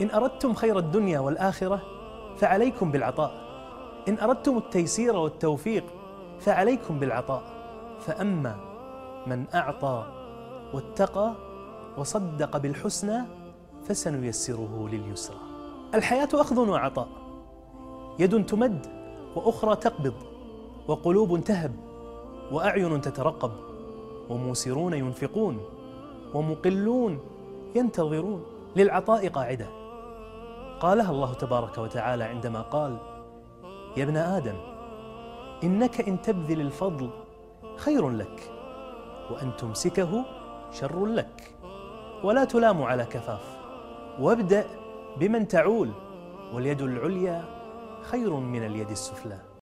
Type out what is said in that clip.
إن أردتم خير الدنيا والآخرة فعليكم بالعطاء. إن أردتم التيسير والتوفيق فعليكم بالعطاء. فأما من أعطى واتقى وصدق بالحسنى فسنيسره لليسرى. الحياة أخذ وعطاء. يد تمد وأخرى تقبض وقلوب تهب وأعين تترقب وموسرون ينفقون ومقلون ينتظرون للعطاء قاعدة. قالها الله تبارك وتعالى عندما قال يا ابن آدم إنك إن تبذل الفضل خير لك وأن تمسكه شر لك ولا تلام على كفاف وابدأ بمن تعول واليد العليا خير من اليد السفلى.